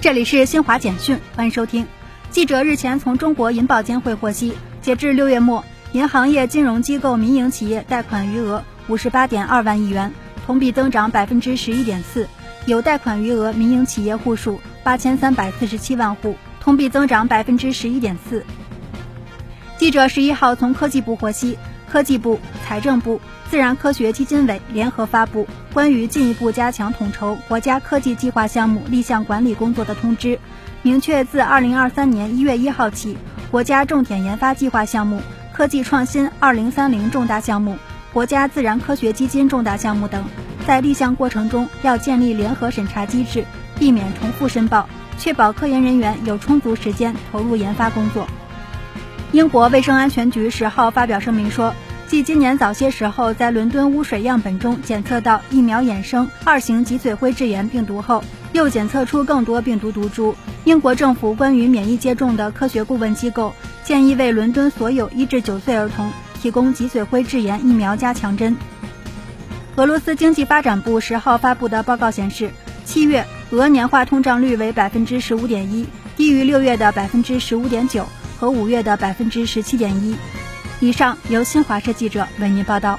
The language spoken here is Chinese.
这里是新华简讯，欢迎收听。记者日前从中国银保监会获悉，截至六月末，银行业金融机构民营企业贷款余额五十八点二万亿元，同比增长百分之十一点四。有贷款余额民营企业户数八千三百四十七万户，同比增长百分之十一点四。记者十一号从科技部获悉，科技部、财政部、自然科学基金委联合发布关于进一步加强统筹国家科技计划项目立项管理工作的通知，明确自二零二三年一月一号起，国家重点研发计划项目、科技创新二零三零重大项目、国家自然科学基金重大项目等。在立项过程中，要建立联合审查机制，避免重复申报，确保科研人员有充足时间投入研发工作。英国卫生安全局十号发表声明说，继今年早些时候在伦敦污水样本中检测到疫苗衍生二型脊髓灰质炎病毒后，又检测出更多病毒毒株。英国政府关于免疫接种的科学顾问机构建议为伦敦所有一至九岁儿童提供脊髓灰质炎疫苗加强针。俄罗斯经济发展部十号发布的报告显示，七月俄年化通胀率为百分之十五点一，低于六月的百分之十五点九和五月的百分之十七点一。以上由新华社记者为您报道。